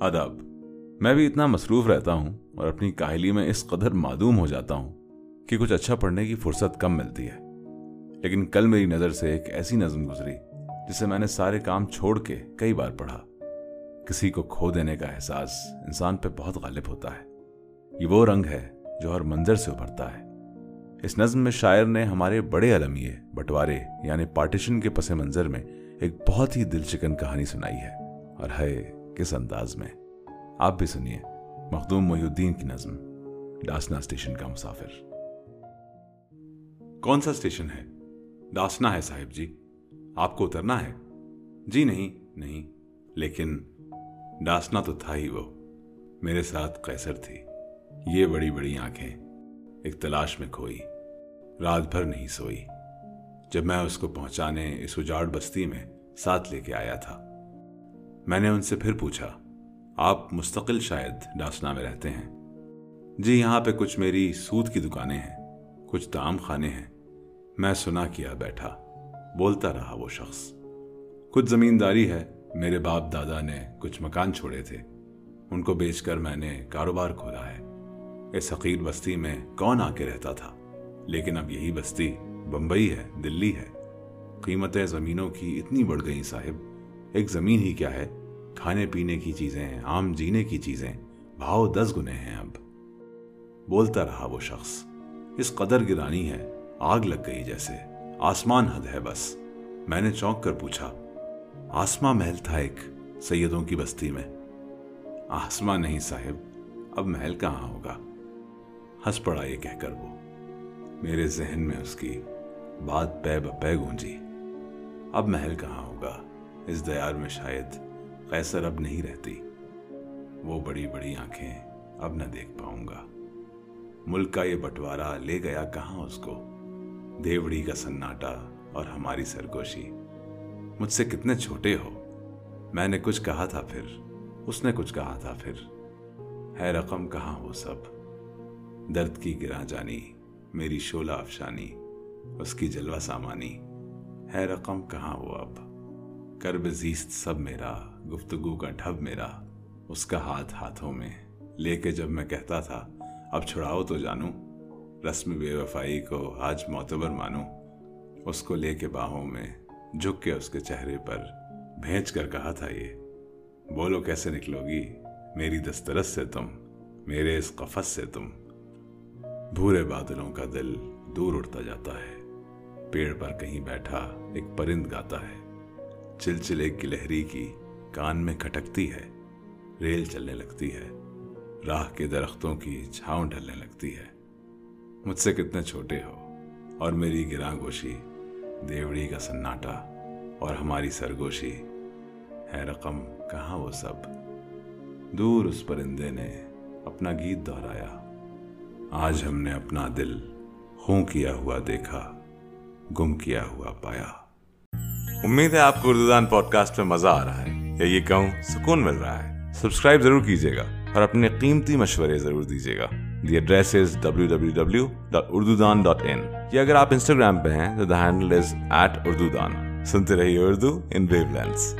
ادب میں بھی اتنا مصروف رہتا ہوں اور اپنی کاہلی میں اس قدر معدوم ہو جاتا ہوں کہ کچھ اچھا پڑھنے کی فرصت کم ملتی ہے۔ لیکن کل میری نظر سے ایک ایسی نظم گزری جسے میں نے سارے کام چھوڑ کے کئی بار پڑھا۔ کسی کو کھو دینے کا احساس انسان پہ بہت غالب ہوتا ہے۔ یہ وہ رنگ ہے جو ہر منظر سے ابھرتا ہے۔ اس نظم میں شاعر نے ہمارے بڑے علمیے، بٹوارے یعنی پارٹیشن کے پس منظر میں ایک بہت ہی دل چکن کہانی سنائی ہے۔ اور ہے کس انداز میں؟ آپ بھی سنیے، مخدوم محی الدین کی نظم ڈاسنا اسٹیشن کا مسافر۔ کون سا اسٹیشن ہے؟ ڈاسنا ہے صاحب جی۔ آپ کو اترنا ہے؟ جی نہیں نہیں، لیکن ڈاسنا تو تھا ہی وہ۔ میرے ساتھ قیصر تھی۔ یہ بڑی بڑی آنکھیں ایک تلاش میں کھوئی۔ رات بھر نہیں سوئی۔ جب میں اس کو پہنچانے اس اجاڑ بستی میں ساتھ لے کے آیا تھا۔ میں نے ان سے پھر پوچھا، آپ مستقل شاید ڈاسنا میں رہتے ہیں۔ جی یہاں پہ کچھ میری سود کی دکانیں ہیں، کچھ دام خانے ہیں۔ میں سنا کیا بیٹھا، بولتا رہا وہ شخص۔ کچھ زمینداری ہے، میرے باپ دادا نے کچھ مکان چھوڑے تھے۔ ان کو بیچ کر میں نے کاروبار کھولا ہے۔ اس حقیر بستی میں کون آ کے رہتا تھا؟ لیکن اب یہی بستی بمبئی ہے، دلی ہے۔ قیمتیں زمینوں کی اتنی بڑھ گئی صاحب۔ ایک زمین ہی کیا ہے؟ کھانے پینے کی چیزیں، عام جینے کی چیزیں، بھاؤ دس گنے ہیں اب۔ بولتا رہا وہ شخص، اس قدر گرانی ہے، آگ لگ گئی جیسے۔ آسمان حد ہے بس۔ میں نے چونک کر پوچھا آسما محل تھا ایک سیدوں کی بستی میں؟ آسما نہیں صاحب، اب محل کہاں ہوگا؟ ہنس پڑا یہ کہہ کر وہ۔ میرے ذہن میں اس کی بات پے بپے گونجی۔ اب محل کہاں ہوگا؟ اس دیار میں شاید قیصر اب نہیں رہتی۔ وہ بڑی بڑی آنکھیں اب نہ دیکھ پاؤں گا۔ ملک کا یہ بٹوارا لے گیا کہاں اس کو؟ دیوڑی کا سناٹا اور ہماری سرگوشی۔ مجھ سے کتنے چھوٹے ہو۔ میں نے کچھ کہا تھا پھر۔ اس نے کچھ کہا تھا پھر۔ ہے رقم کہاں وہ سب؟ درد کی گراں جانی، میری شولہ افشانی، اس کی جلوہ سامانی۔ ہے رقم کہاں وہ اب؟ کرب زیست سب میرا، گفتگو کا ڈھب میرا، اس کا ہاتھ ہاتھوں میں۔ لے کے جب میں کہتا تھا، اب چھڑاؤ تو جانوں رسم بے وفائی کو آج معتبر مانوں اس کو لے کے باہوں میں جھک کے اس کے چہرے پر بھیج کر کہا تھا یہ، بولو کیسے نکلو گی؟ میری دسترس سے تم، میرے اس قفس سے تم۔ بھورے بادلوں کا دل دور اڑتا جاتا ہے، پیڑ پر کہیں بیٹھا ایک پرند گاتا ہے۔ چلچلے کی لہری کی کان میں کھٹکتی ہے، ریل چلنے لگتی ہے، راہ کے درختوں کی چھاؤں ڈھلنے لگتی ہے۔ مجھ سے کتنے چھوٹے ہو، اور میری گراں گوشی دیوڑی کا سناٹا، اور ہماری سرگوشی۔ ہے رقم کہاں وہ سب؟ دور اس پرندے نے اپنا گیت دہرایا۔ آج ہم نے اپنا دل خوں کیا ہوا دیکھا، گم کیا ہوا پایا۔ امید ہے آپ کو اردو دان پوڈ کاسٹ میں مزہ آ رہا ہے یا یہ کہوں سکون مل رہا ہے۔ سبسکرائب ضرور کیجیے گا اور اپنے قیمتی مشورے ضرور دیجیے گا۔ The address is W W W dot Urdu Daan dot ان یا اگر آپ انسٹاگرام پہ ہیں تو the handle is at Urdu Daan سنتے رہیے اردو ان ویو لینس